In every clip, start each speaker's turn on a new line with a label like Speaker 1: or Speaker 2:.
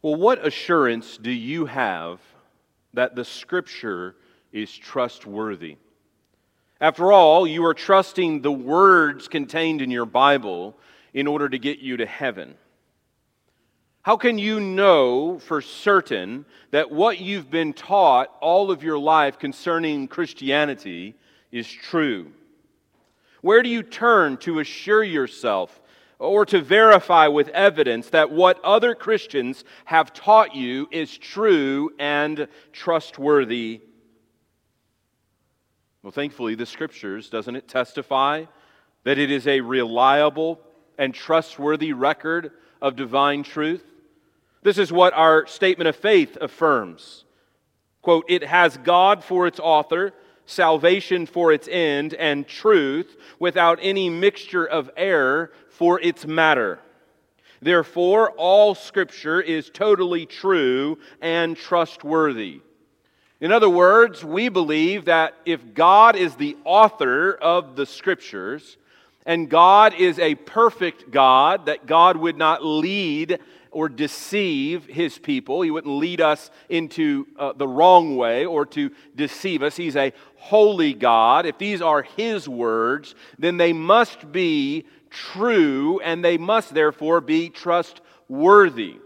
Speaker 1: Well, what assurance do you have that the Scripture is trustworthy? After all, you are trusting the words contained in your Bible in order to get you to heaven. How can you know for certain that what you've been taught all of your life concerning Christianity is true? Where do you turn to assure yourself or to verify with evidence that what other Christians have taught you is true and trustworthy. Well, thankfully, the scriptures, doesn't it testify that it is a reliable and trustworthy record of divine truth? This is what our statement of faith affirms. Quote, it has God for its author, salvation for its end, and truth without any mixture of error for its matter. Therefore, all Scripture is totally true and trustworthy. In other words, we believe that if God is the author of the Scriptures, and God is a perfect God, that God would not lead or deceive his people. He wouldn't lead us into uh, the wrong way or to deceive us. He's a holy God. If these are his words, then they must be true, and they must therefore be trustworthy.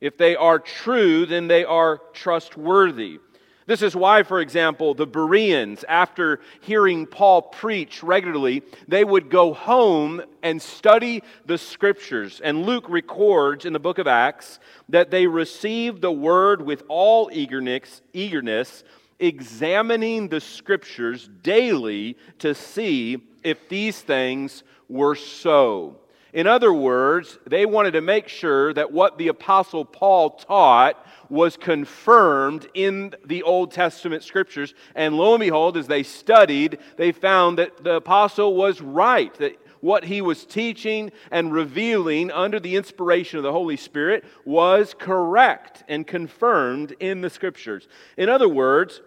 Speaker 1: If they are true, then they are trustworthy. This is why, for example, the Bereans, after hearing Paul preach regularly, they would go home and study the scriptures. And Luke records in the book of Acts that they received the word with all eagerness, eagerness examining the scriptures daily to see if these things were so. In other words, they wanted to make sure that what the Apostle Paul taught was confirmed in the Old Testament scriptures. And lo and behold, as they studied, they found that the Apostle was right, that what he was teaching and revealing under the inspiration of the Holy Spirit was correct and confirmed in the scriptures. In other words,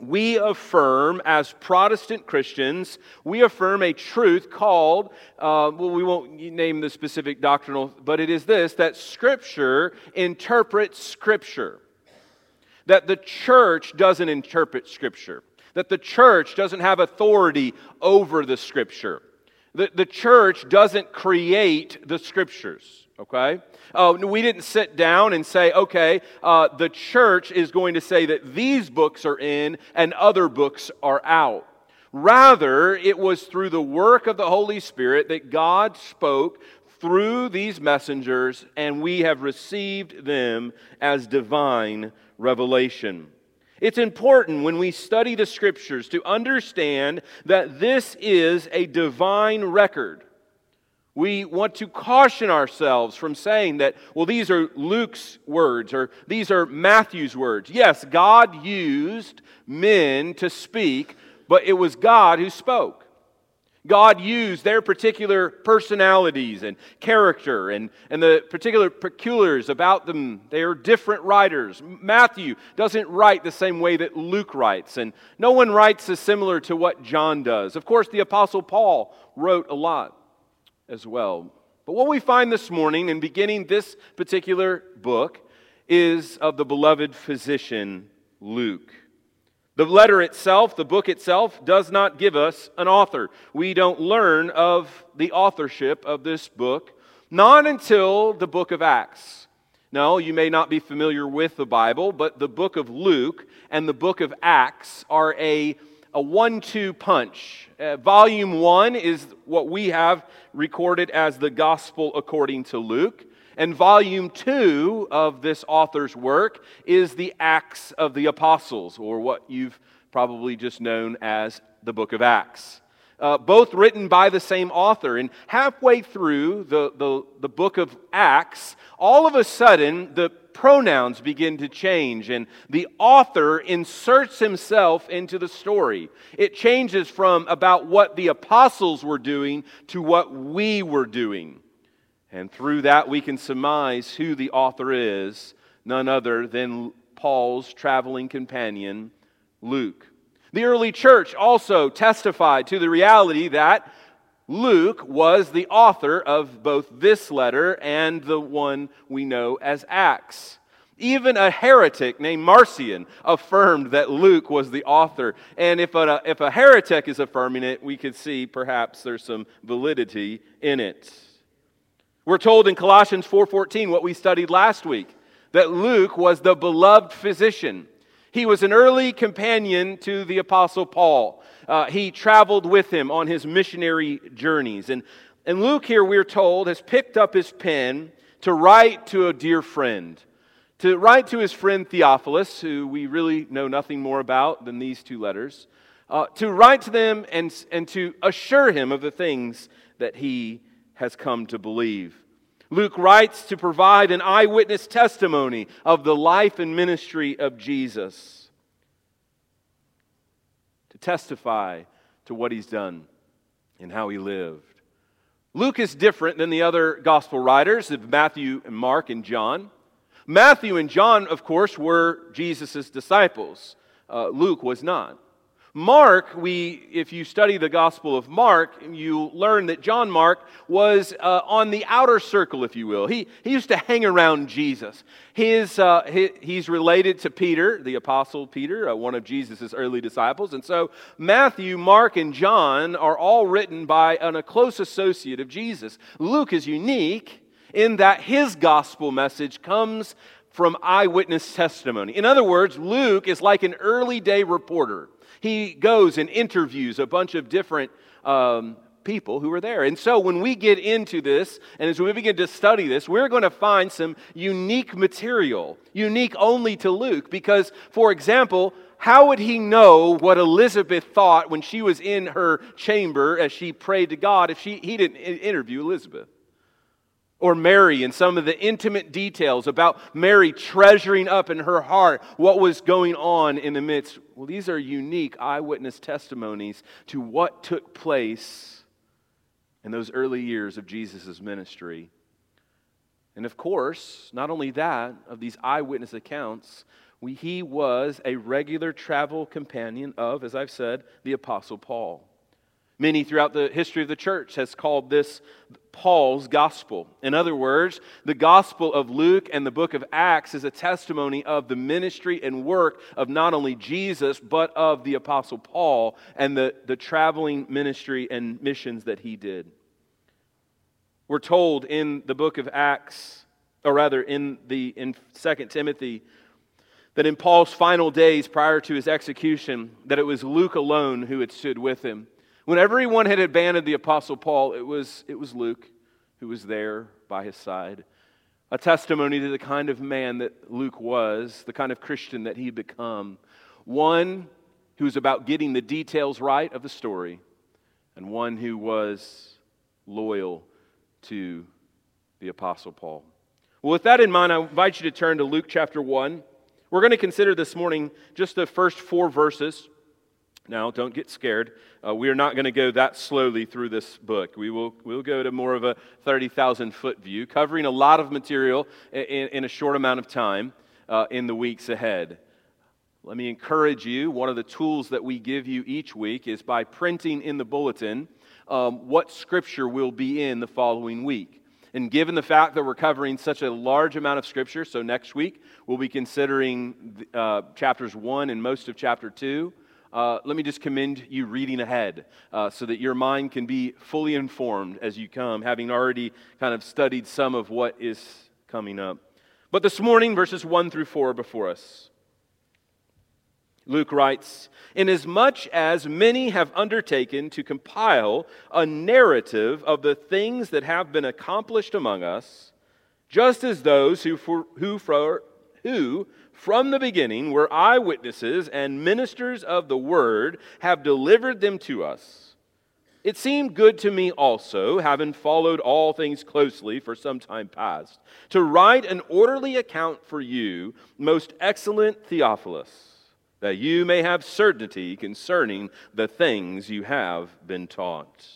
Speaker 1: we affirm as Protestant Christians, we affirm a truth called, uh, well, we won't name the specific doctrinal, but it is this that Scripture interprets Scripture. That the church doesn't interpret Scripture. That the church doesn't have authority over the Scripture. that the church doesn't create the Scriptures okay? Uh, we didn't sit down and say, okay, uh, the church is going to say that these books are in and other books are out. Rather, it was through the work of the Holy Spirit that God spoke through these messengers, and we have received them as divine revelation. It's important when we study the scriptures to understand that this is a divine record we want to caution ourselves from saying that, well, these are Luke's words or these are Matthew's words. Yes, God used men to speak, but it was God who spoke. God used their particular personalities and character and, and the particular peculiars about them. They are different writers. Matthew doesn't write the same way that Luke writes, and no one writes as similar to what John does. Of course, the Apostle Paul wrote a lot as well. But what we find this morning in beginning this particular book is of the beloved physician Luke. The letter itself, the book itself, does not give us an author. We don't learn of the authorship of this book, not until the book of Acts. Now, you may not be familiar with the Bible, but the book of Luke and the book of Acts are a a one two punch. Uh, volume one is what we have recorded as the Gospel according to Luke. And volume two of this author's work is the Acts of the Apostles, or what you've probably just known as the book of Acts. Uh, both written by the same author. And halfway through the, the, the book of Acts, all of a sudden, the pronouns begin to change, and the author inserts himself into the story. It changes from about what the apostles were doing to what we were doing. And through that, we can surmise who the author is none other than Paul's traveling companion, Luke. The early church also testified to the reality that Luke was the author of both this letter and the one we know as Acts. Even a heretic named Marcion affirmed that Luke was the author. And if a, if a heretic is affirming it, we could see perhaps there's some validity in it. We're told in Colossians 4:14 what we studied last week that Luke was the beloved physician. He was an early companion to the apostle Paul. Uh, he traveled with him on his missionary journeys. And, and Luke here, we're told, has picked up his pen to write to a dear friend to write to his friend Theophilus, who we really know nothing more about than these two letters, uh, to write to them and, and to assure him of the things that he has come to believe. Luke writes to provide an eyewitness testimony of the life and ministry of Jesus, to testify to what he's done and how he lived. Luke is different than the other gospel writers of Matthew and Mark and John. Matthew and John, of course, were Jesus' disciples. Uh, Luke was not. Mark, we, if you study the Gospel of Mark, you learn that John Mark was uh, on the outer circle, if you will. He, he used to hang around Jesus. His, uh, he, he's related to Peter, the Apostle Peter, uh, one of Jesus' early disciples. And so Matthew, Mark, and John are all written by an, a close associate of Jesus. Luke is unique in that his gospel message comes from eyewitness testimony. In other words, Luke is like an early day reporter. He goes and interviews a bunch of different um, people who were there. And so when we get into this, and as we begin to study this, we're going to find some unique material, unique only to Luke. Because, for example, how would he know what Elizabeth thought when she was in her chamber as she prayed to God if she, he didn't interview Elizabeth? Or Mary and some of the intimate details about Mary treasuring up in her heart what was going on in the midst. Well, these are unique eyewitness testimonies to what took place in those early years of Jesus' ministry. And of course, not only that, of these eyewitness accounts, we, he was a regular travel companion of, as I've said, the Apostle Paul. Many throughout the history of the church has called this Paul's gospel. In other words, the gospel of Luke and the book of Acts is a testimony of the ministry and work of not only Jesus, but of the apostle Paul and the, the traveling ministry and missions that he did. We're told in the book of Acts, or rather in the in 2 Timothy, that in Paul's final days prior to his execution, that it was Luke alone who had stood with him. When everyone had abandoned the Apostle Paul, it was, it was Luke who was there by his side. A testimony to the kind of man that Luke was, the kind of Christian that he had become. One who was about getting the details right of the story, and one who was loyal to the Apostle Paul. Well, with that in mind, I invite you to turn to Luke chapter 1. We're going to consider this morning just the first four verses. Now, don't get scared. Uh, we are not going to go that slowly through this book. We will we'll go to more of a 30,000 foot view, covering a lot of material in, in a short amount of time uh, in the weeks ahead. Let me encourage you. One of the tools that we give you each week is by printing in the bulletin um, what scripture will be in the following week. And given the fact that we're covering such a large amount of scripture, so next week we'll be considering uh, chapters 1 and most of chapter 2 uh, let me just commend you reading ahead uh, so that your mind can be fully informed as you come, having already kind of studied some of what is coming up. But this morning, verses 1 through 4 before us. Luke writes, Inasmuch as many have undertaken to compile a narrative of the things that have been accomplished among us, just as those who, for, who, for, who from the beginning were eyewitnesses and ministers of the word, have delivered them to us. It seemed good to me also, having followed all things closely for some time past, to write an orderly account for you, most excellent Theophilus, that you may have certainty concerning the things you have been taught.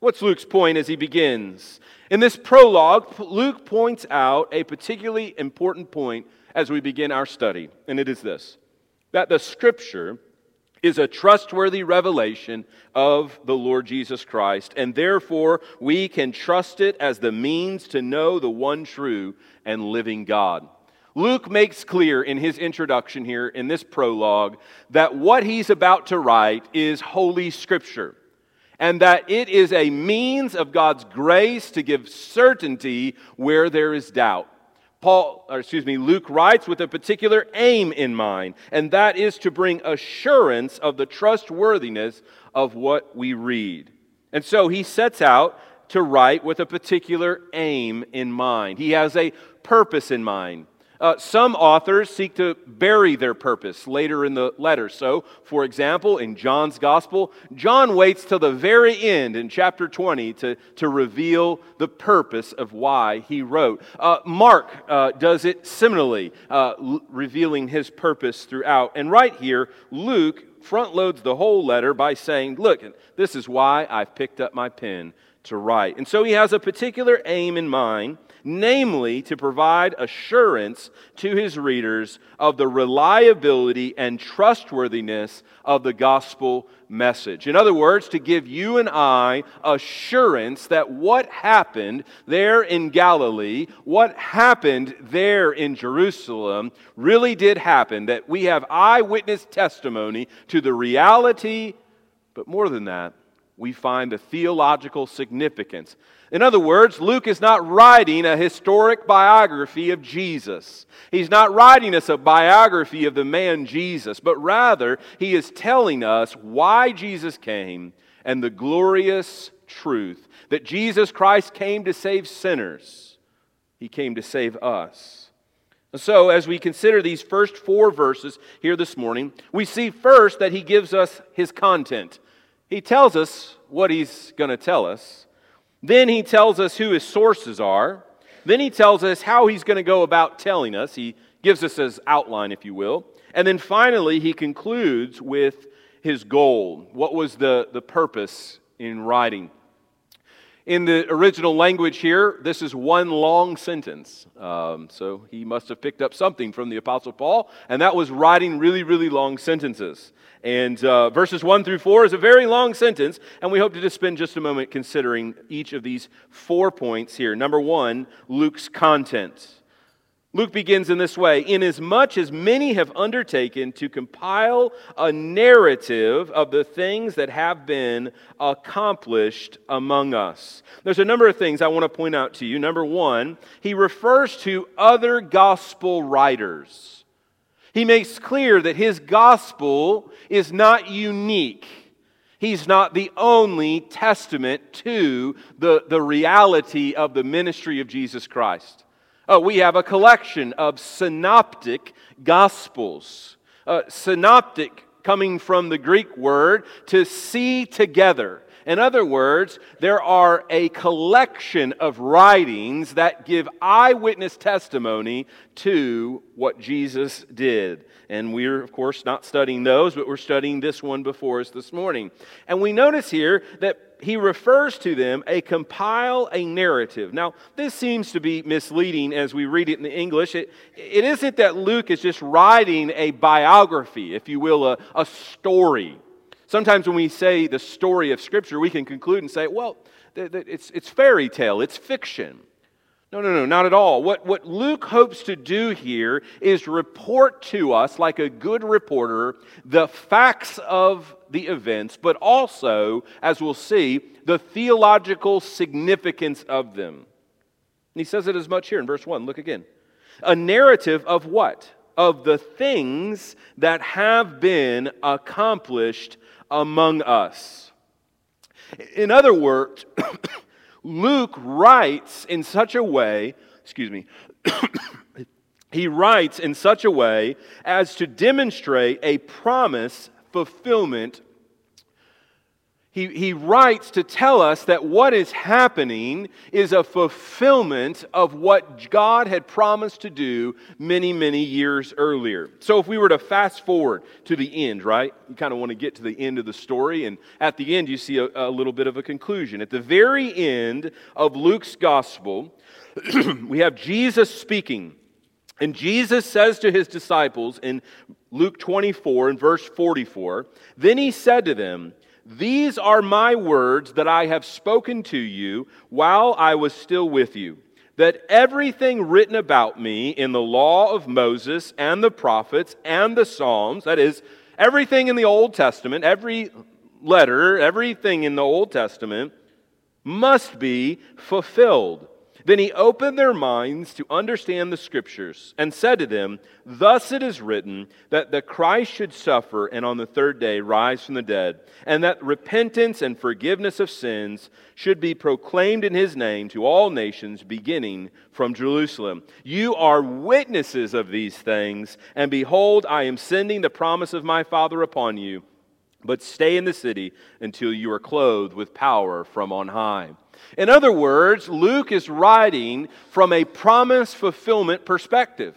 Speaker 1: What's Luke's point as he begins? In this prologue, Luke points out a particularly important point as we begin our study, and it is this that the scripture is a trustworthy revelation of the Lord Jesus Christ, and therefore we can trust it as the means to know the one true and living God. Luke makes clear in his introduction here, in this prologue, that what he's about to write is Holy Scripture, and that it is a means of God's grace to give certainty where there is doubt. Paul, or excuse me, Luke writes with a particular aim in mind, and that is to bring assurance of the trustworthiness of what we read. And so he sets out to write with a particular aim in mind. He has a purpose in mind. Uh, some authors seek to bury their purpose later in the letter. So, for example, in John's Gospel, John waits till the very end in chapter 20 to, to reveal the purpose of why he wrote. Uh, Mark uh, does it similarly, uh, l- revealing his purpose throughout. And right here, Luke front loads the whole letter by saying, Look, this is why I've picked up my pen to write. And so he has a particular aim in mind namely to provide assurance to his readers of the reliability and trustworthiness of the gospel message. In other words, to give you and I assurance that what happened there in Galilee, what happened there in Jerusalem, really did happen, that we have eyewitness testimony to the reality, but more than that, we find the theological significance in other words, Luke is not writing a historic biography of Jesus. He's not writing us a biography of the man Jesus, but rather he is telling us why Jesus came and the glorious truth that Jesus Christ came to save sinners. He came to save us. So, as we consider these first four verses here this morning, we see first that he gives us his content. He tells us what he's going to tell us. Then he tells us who his sources are. Then he tells us how he's going to go about telling us. He gives us his outline, if you will. And then finally, he concludes with his goal. What was the, the purpose in writing? In the original language here, this is one long sentence. Um, so he must have picked up something from the Apostle Paul, and that was writing really, really long sentences. And uh, verses 1 through 4 is a very long sentence, and we hope to just spend just a moment considering each of these four points here. Number one, Luke's content. Luke begins in this way Inasmuch as many have undertaken to compile a narrative of the things that have been accomplished among us. There's a number of things I want to point out to you. Number one, he refers to other gospel writers. He makes clear that his gospel is not unique. He's not the only testament to the, the reality of the ministry of Jesus Christ. Uh, we have a collection of synoptic gospels. Uh, synoptic coming from the Greek word to see together. In other words, there are a collection of writings that give eyewitness testimony to what Jesus did. And we're, of course, not studying those, but we're studying this one before us this morning. And we notice here that he refers to them a compile a narrative. Now, this seems to be misleading as we read it in the English. It, it isn't that Luke is just writing a biography, if you will, a, a story. Sometimes when we say the story of Scripture, we can conclude and say, well, it's, it's fairy tale, it's fiction. No, no, no, not at all. What, what Luke hopes to do here is report to us, like a good reporter, the facts of the events, but also, as we'll see, the theological significance of them. And he says it as much here in verse 1. Look again. A narrative of what? Of the things that have been accomplished among us. In other words, Luke writes in such a way, excuse me, he writes in such a way as to demonstrate a promise fulfillment he, he writes to tell us that what is happening is a fulfillment of what God had promised to do many, many years earlier. So, if we were to fast forward to the end, right? You kind of want to get to the end of the story, and at the end, you see a, a little bit of a conclusion. At the very end of Luke's gospel, we have Jesus speaking. And Jesus says to his disciples in Luke 24 and verse 44 Then he said to them, These are my words that I have spoken to you while I was still with you, that everything written about me in the law of Moses and the prophets and the Psalms, that is, everything in the Old Testament, every letter, everything in the Old Testament, must be fulfilled. Then he opened their minds to understand the scriptures and said to them, Thus it is written that the Christ should suffer and on the third day rise from the dead, and that repentance and forgiveness of sins should be proclaimed in his name to all nations, beginning from Jerusalem. You are witnesses of these things, and behold, I am sending the promise of my Father upon you. But stay in the city until you are clothed with power from on high. In other words, Luke is writing from a promise fulfillment perspective.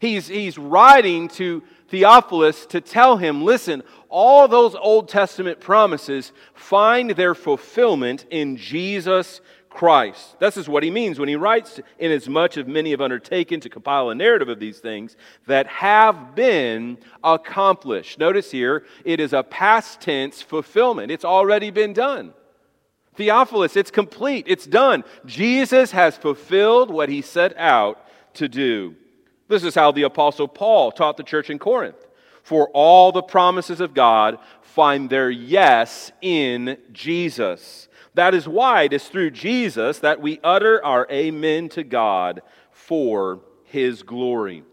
Speaker 1: He's, he's writing to Theophilus to tell him listen, all those Old Testament promises find their fulfillment in Jesus Christ. This is what he means when he writes, Inasmuch as many have undertaken to compile a narrative of these things that have been accomplished. Notice here, it is a past tense fulfillment, it's already been done. Theophilus, it's complete, it's done. Jesus has fulfilled what he set out to do. This is how the Apostle Paul taught the church in Corinth. For all the promises of God find their yes in Jesus. That is why it is through Jesus that we utter our amen to God for his glory.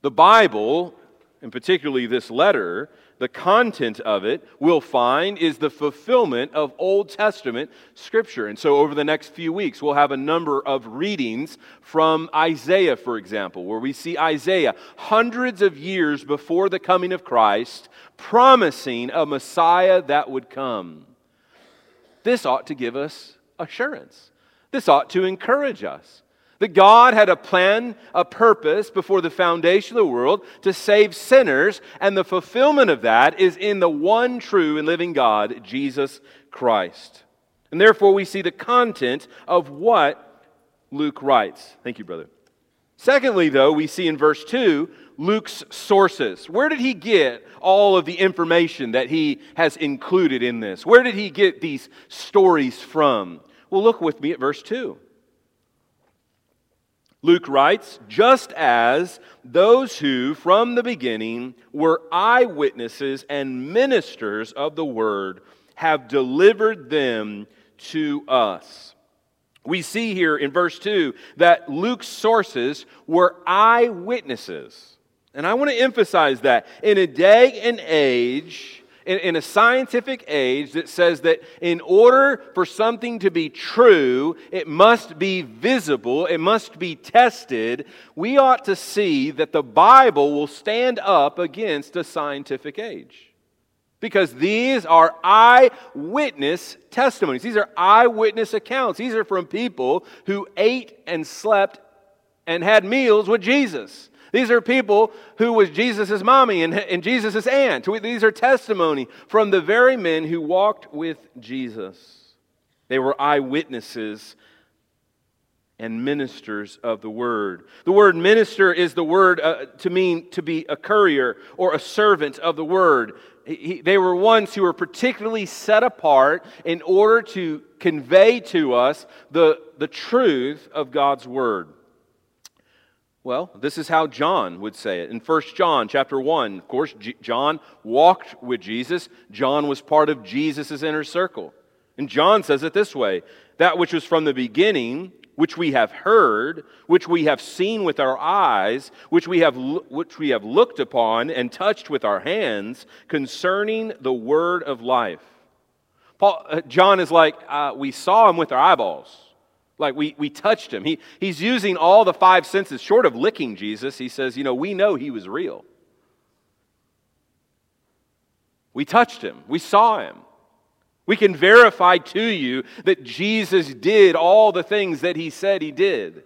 Speaker 1: The Bible, and particularly this letter, the content of it, we'll find, is the fulfillment of Old Testament scripture. And so, over the next few weeks, we'll have a number of readings from Isaiah, for example, where we see Isaiah hundreds of years before the coming of Christ promising a Messiah that would come. This ought to give us assurance. This ought to encourage us. That God had a plan, a purpose before the foundation of the world to save sinners, and the fulfillment of that is in the one true and living God, Jesus Christ. And therefore, we see the content of what Luke writes. Thank you, brother. Secondly, though, we see in verse 2 Luke's sources. Where did he get all of the information that he has included in this? Where did he get these stories from? Well, look with me at verse 2. Luke writes, just as those who from the beginning were eyewitnesses and ministers of the word have delivered them to us. We see here in verse 2 that Luke's sources were eyewitnesses. And I want to emphasize that in a day and age in, in, a scientific age that says that in order for something to be true, it must be visible, it must be tested, we ought to see that the Bible will stand up against a scientific age. Because these are eyewitness testimonies. These are eyewitness accounts. These are from people who ate and slept and had meals with Jesus. These are people who was Jesus' mommy and, and Jesus' aunt. These are testimony from the very men who walked with Jesus. They were eyewitnesses and ministers of the word. The word minister is the word uh, to mean to be a courier or a servant of the word. He, they were ones who were particularly set apart in order to convey to us the, the truth of God's word. Well, this is how John would say it. In 1 John chapter 1, of course, G- John walked with Jesus. John was part of Jesus' inner circle. And John says it this way That which was from the beginning, which we have heard, which we have seen with our eyes, which we have, which we have looked upon and touched with our hands, concerning the word of life. Paul, uh, John is like, uh, we saw him with our eyeballs. Like we, we touched him. He, he's using all the five senses, short of licking Jesus. He says, You know, we know he was real. We touched him, we saw him. We can verify to you that Jesus did all the things that he said he did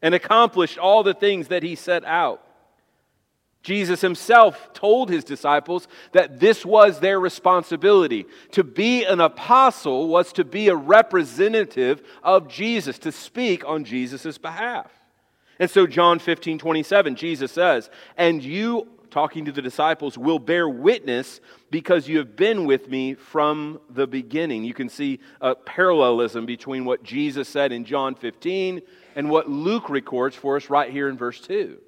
Speaker 1: and accomplished all the things that he set out. Jesus himself told his disciples that this was their responsibility. To be an apostle was to be a representative of Jesus, to speak on Jesus' behalf. And so, John 15, 27, Jesus says, And you, talking to the disciples, will bear witness because you have been with me from the beginning. You can see a parallelism between what Jesus said in John 15 and what Luke records for us right here in verse 2.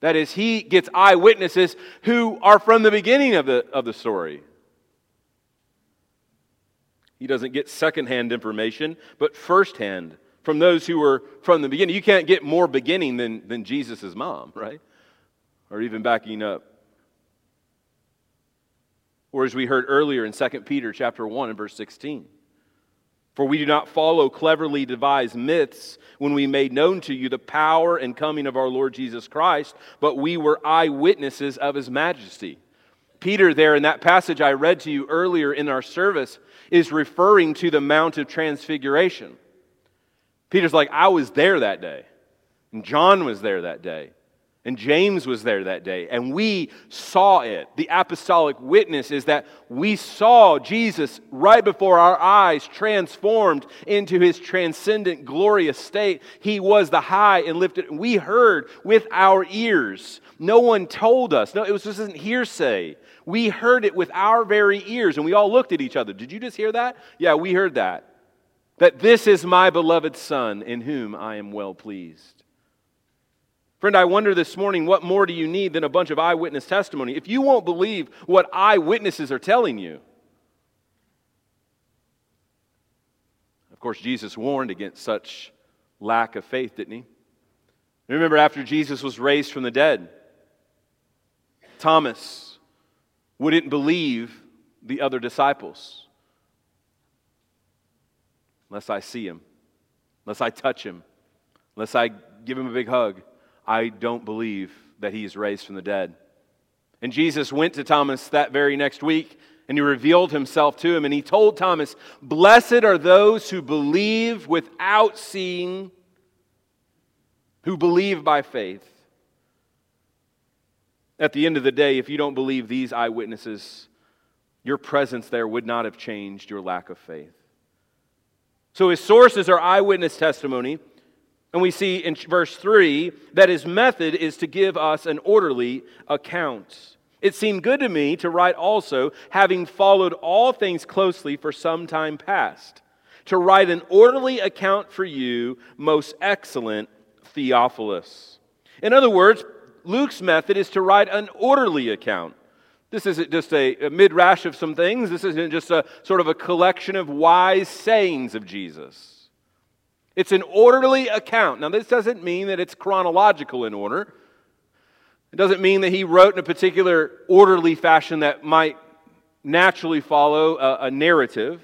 Speaker 1: That is, he gets eyewitnesses who are from the beginning of the, of the story. He doesn't get secondhand information, but firsthand from those who were from the beginning. You can't get more beginning than, than Jesus' mom, right? Or even backing up. Or as we heard earlier in 2 Peter chapter 1 and verse 16. For we do not follow cleverly devised myths when we made known to you the power and coming of our Lord Jesus Christ, but we were eyewitnesses of his majesty. Peter, there in that passage I read to you earlier in our service, is referring to the Mount of Transfiguration. Peter's like, I was there that day. And John was there that day. And James was there that day. And we saw it. The apostolic witness is that we saw Jesus right before our eyes transformed into his transcendent, glorious state. He was the high and lifted. We heard with our ears. No one told us. No, it was just hearsay. We heard it with our very ears. And we all looked at each other. Did you just hear that? Yeah, we heard that that this is my beloved Son in whom I am well pleased. Friend, I wonder this morning, what more do you need than a bunch of eyewitness testimony? If you won't believe what eyewitnesses are telling you, of course, Jesus warned against such lack of faith, didn't he? Remember, after Jesus was raised from the dead, Thomas wouldn't believe the other disciples unless I see him, unless I touch him, unless I give him a big hug, I don't believe that he is raised from the dead. And Jesus went to Thomas that very next week and he revealed himself to him and he told Thomas, Blessed are those who believe without seeing, who believe by faith. At the end of the day, if you don't believe these eyewitnesses, your presence there would not have changed your lack of faith. So his sources are eyewitness testimony. And we see in verse 3 that his method is to give us an orderly account. It seemed good to me to write also, having followed all things closely for some time past, to write an orderly account for you, most excellent Theophilus. In other words, Luke's method is to write an orderly account. This isn't just a, a midrash of some things. This isn't just a sort of a collection of wise sayings of Jesus. It's an orderly account. Now, this doesn't mean that it's chronological in order. It doesn't mean that he wrote in a particular orderly fashion that might naturally follow a, a narrative.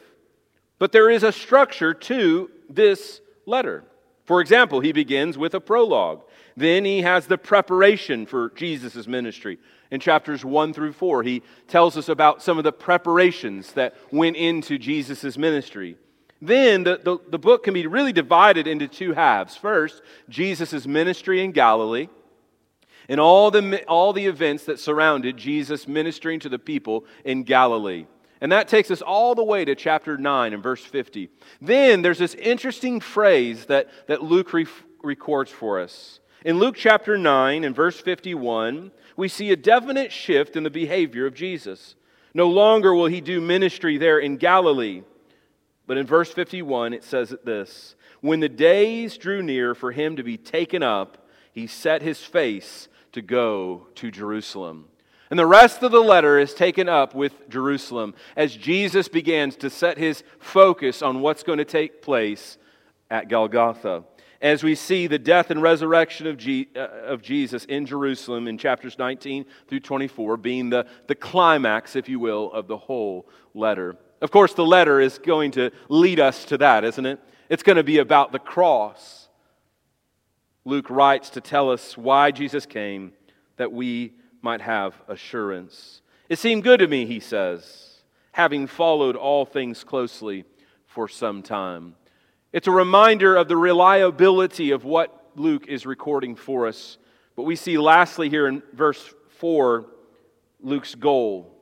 Speaker 1: But there is a structure to this letter. For example, he begins with a prologue. Then he has the preparation for Jesus' ministry in chapters 1 through 4. He tells us about some of the preparations that went into Jesus' ministry. Then the, the, the, book can be really divided into two halves. First, Jesus' ministry in Galilee and all the, all the events that surrounded Jesus ministering to the people in Galilee. And that takes us all the way to chapter 9 and verse 50. Then there's this interesting phrase that, that Luke re- records for us. In Luke chapter 9 and verse 51, we see a definite shift in the behavior of Jesus. No longer will he do ministry there in Galilee. But in verse 51, it says this When the days drew near for him to be taken up, he set his face to go to Jerusalem. And the rest of the letter is taken up with Jerusalem as Jesus begins to set his focus on what's going to take place at Golgotha as we see the death and resurrection of, uh, of Jesus in Jerusalem in chapters 19 through 24, being the, the climax, if you will, of the whole letter. Of course, the letter is going to lead us to that, isn't it? It's going to be about the cross. Luke writes to tell us why Jesus came, that we might have assurance. It seemed good to me, he says, having followed all things closely for some time. It's a reminder of the reliability of what Luke is recording for us. But we see lastly here in verse 4 Luke's goal.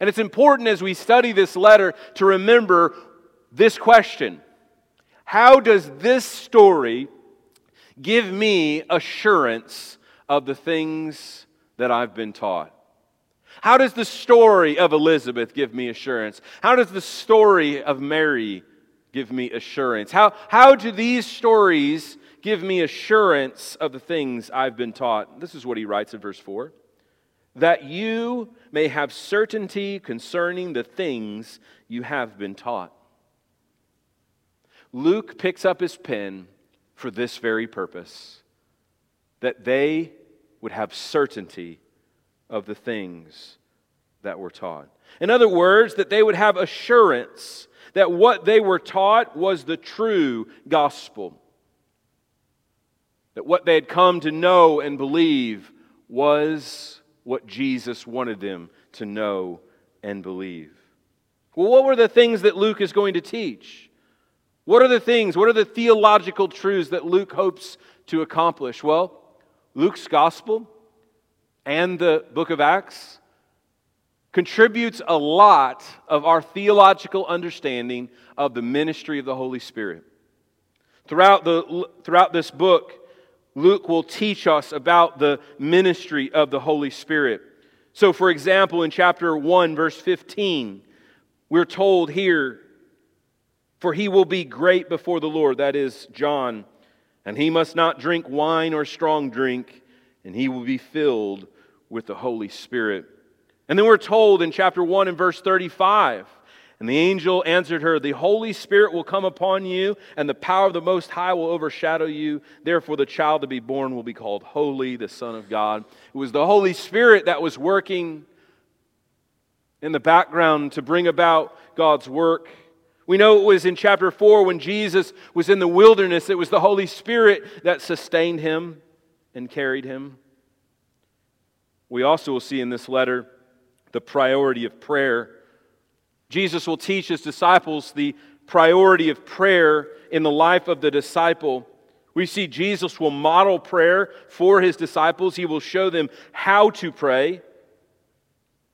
Speaker 1: And it's important as we study this letter to remember this question How does this story give me assurance of the things that I've been taught. How does the story of Elizabeth give me assurance? How does the story of Mary give me assurance? How, how do these stories give me assurance of the things I've been taught? This is what he writes in verse 4 that you may have certainty concerning the things you have been taught. Luke picks up his pen for this very purpose that they would have certainty of the things that were taught. In other words, that they would have assurance that what they were taught was the true gospel. That what they had come to know and believe was what Jesus wanted them to know and believe. Well, what were the things that Luke is going to teach? What are the things, what are the theological truths that Luke hopes to accomplish? Well, Luke's gospel and the book of Acts contributes a lot of our theological understanding of the ministry of the Holy Spirit. Throughout, the, throughout this book, Luke will teach us about the ministry of the Holy Spirit. So, for example, in chapter 1, verse 15, we're told here, For he will be great before the Lord, that is, John, and he must not drink wine or strong drink, and he will be filled with the Holy Spirit. And then we're told in chapter 1 and verse 35 and the angel answered her, The Holy Spirit will come upon you, and the power of the Most High will overshadow you. Therefore, the child to be born will be called Holy, the Son of God. It was the Holy Spirit that was working in the background to bring about God's work. We know it was in chapter 4 when Jesus was in the wilderness, it was the Holy Spirit that sustained him and carried him. We also will see in this letter the priority of prayer. Jesus will teach his disciples the priority of prayer in the life of the disciple. We see Jesus will model prayer for his disciples, he will show them how to pray.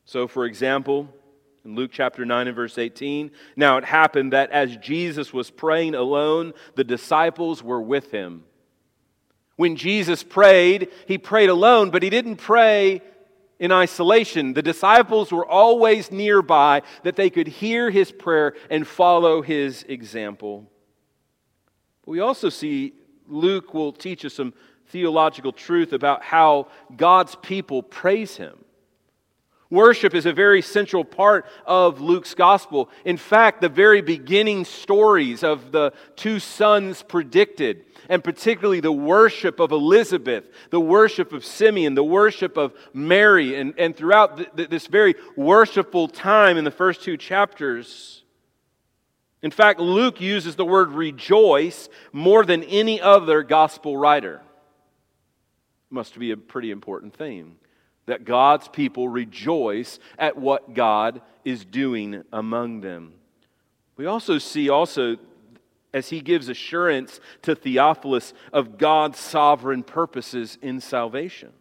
Speaker 1: So, for example, in Luke chapter 9 and verse 18, now it happened that as Jesus was praying alone, the disciples were with him. When Jesus prayed, he prayed alone, but he didn't pray in isolation. The disciples were always nearby that they could hear his prayer and follow his example. We also see Luke will teach us some theological truth about how God's people praise him. Worship is a very central part of Luke's gospel. In fact, the very beginning stories of the two sons predicted, and particularly the worship of Elizabeth, the worship of Simeon, the worship of Mary, and, and throughout th- th- this very worshipful time in the first two chapters. In fact, Luke uses the word rejoice more than any other gospel writer. Must be a pretty important theme that God's people rejoice at what God is doing among them. We also see also as he gives assurance to Theophilus of God's sovereign purposes in salvation.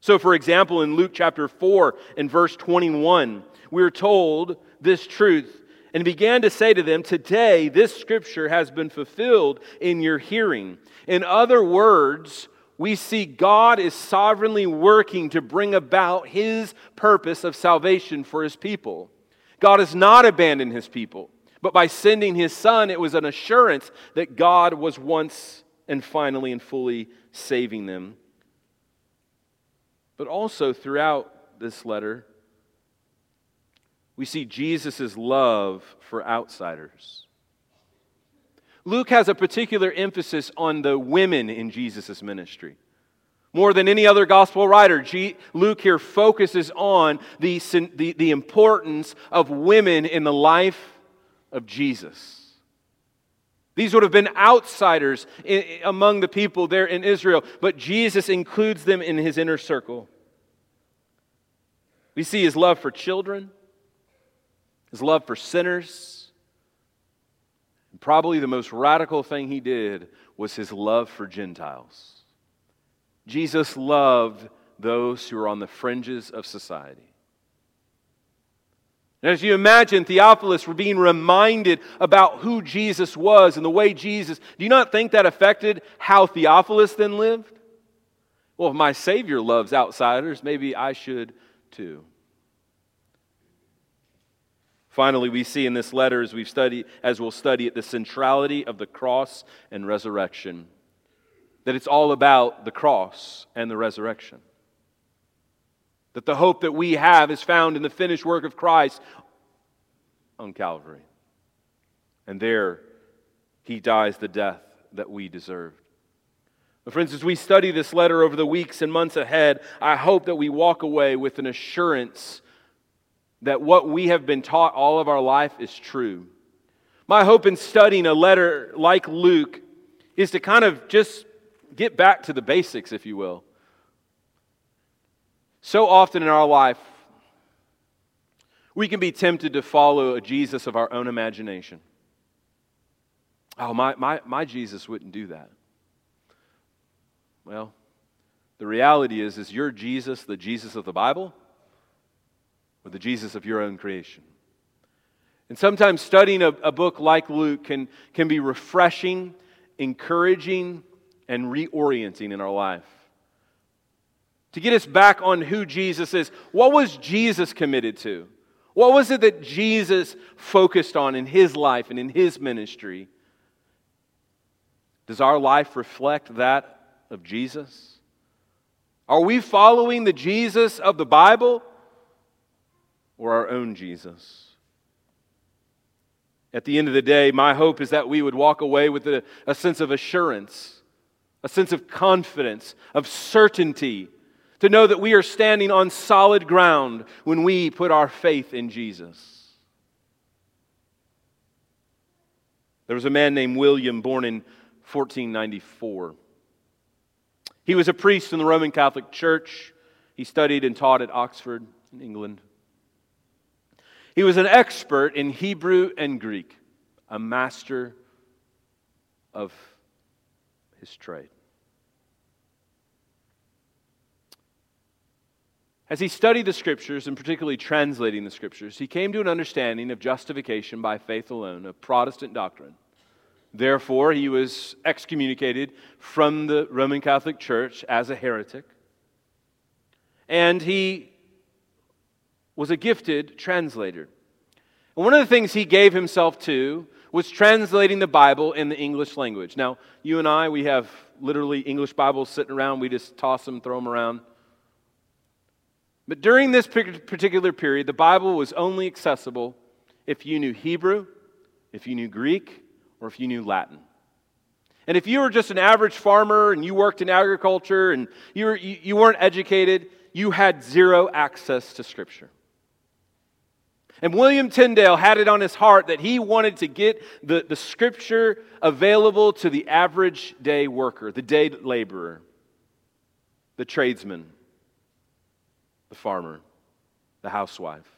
Speaker 1: So, for example, in Luke chapter 4 and verse 21, we're told this truth and began to say to them, Today this scripture has been fulfilled in your hearing. In other words, we see God is sovereignly working to bring about his purpose of salvation for his people. God has not abandoned his people, but by sending his son, it was an assurance that God was once and finally and fully saving them. But also throughout this letter, we see Jesus' love for outsiders. Luke has a particular emphasis on the women in Jesus' ministry. More than any other gospel writer, G- Luke here focuses on the, the, the importance of women in the life of Jesus. These would have been outsiders in, among the people there in Israel, but Jesus includes them in his inner circle. We see his love for children, his love for sinners, Probably the most radical thing he did was his love for Gentiles. Jesus loved those who are on the fringes of society. And as you imagine, Theophilus were being reminded about who Jesus was and the way Jesus, do you not think that affected how Theophilus then lived? Well, if my Savior loves outsiders, maybe I should too. Finally, we see in this letter, as we've studied, as we'll study it, the centrality of the cross and resurrection. That it's all about the cross and the resurrection. That the hope that we have is found in the finished work of Christ on Calvary. And there, he dies the death that we deserved. But friends, as we study this letter over the weeks and months ahead, I hope that we walk away with an assurance that what we have been taught all of our life is true. My hope in studying a letter like Luke is to kind of just get back to the basics, if you will. So often in our life, we can be tempted to follow a Jesus of our own imagination. Oh, my, my, my Jesus wouldn't do that. Well, the reality is, is your Jesus the Jesus of the Bible? Or the Jesus of your own creation. And sometimes studying a, a book like Luke can, can be refreshing, encouraging, and reorienting in our life. To get us back on who Jesus is. What was Jesus committed to? What was it that Jesus focused on in his life and in his ministry? Does our life reflect that of Jesus? Are we following the Jesus of the Bible? Or our own Jesus. At the end of the day, my hope is that we would walk away with a, a sense of assurance, a sense of confidence, of certainty, to know that we are standing on solid ground when we put our faith in Jesus. There was a man named William born in 1494. He was a priest in the Roman Catholic Church. He studied and taught at Oxford in England. He was an expert in Hebrew and Greek, a master of his trade. As he studied the scriptures, and particularly translating the scriptures, he came to an understanding of justification by faith alone, a Protestant doctrine. Therefore, he was excommunicated from the Roman Catholic Church as a heretic. And he was a gifted translator. And one of the things he gave himself to was translating the Bible in the English language. Now, you and I, we have literally English Bibles sitting around. We just toss them, throw them around. But during this particular period, the Bible was only accessible if you knew Hebrew, if you knew Greek, or if you knew Latin. And if you were just an average farmer and you worked in agriculture and you, were, you, weren't educated, you had zero access to Scripture. And William Tyndale had it on his heart that he wanted to get the, the scripture available to the average day worker, the day laborer, the tradesman, the farmer, the housewife.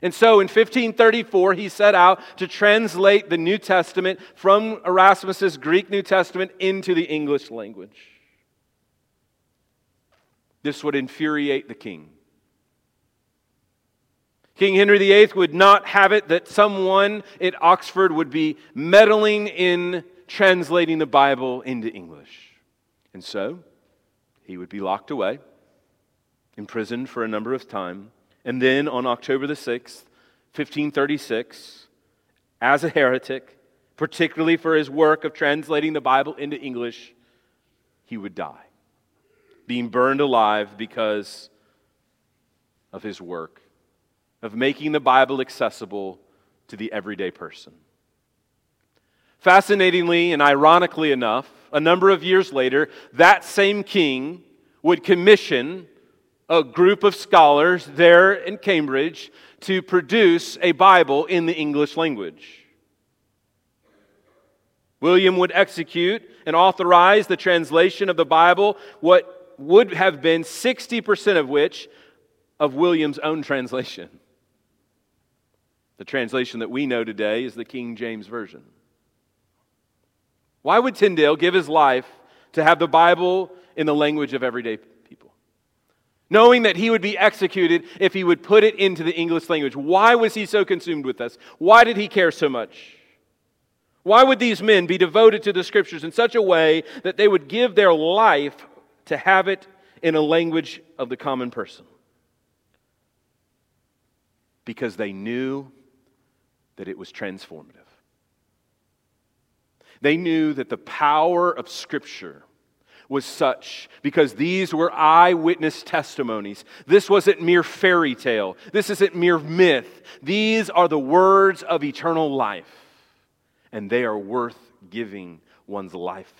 Speaker 1: And so in 1534, he set out to translate the New Testament from Erasmus's Greek New Testament into the English language. This would infuriate the king. King Henry VIII would not have it that someone at Oxford would be meddling in translating the Bible into English. And so he would be locked away, imprisoned for a number of time, and then on October the 6th, 1536, as a heretic, particularly for his work of translating the Bible into English, he would die, being burned alive because of his work of making the Bible accessible to the everyday person. Fascinatingly and ironically enough, a number of years later, that same king would commission a group of scholars there in Cambridge to produce a Bible in the English language. William would execute and authorize the translation of the Bible, what would have been 60% of which of William's own translation. The translation that we know today is the King James Version. Why would Tyndale give his life to have the Bible in the language of everyday people? knowing that he would be executed if he would put it into the English language. Why was he so consumed with this? Why did he care so much? Why would these men be devoted to the scriptures in such a way that they would give their life to have it in a language of the common person? Because they knew that it was transformative. They knew that the power of Scripture was such because these were eyewitness testimonies. This wasn't mere fairy tale, this isn't mere myth. These are the words of eternal life, and they are worth giving one's life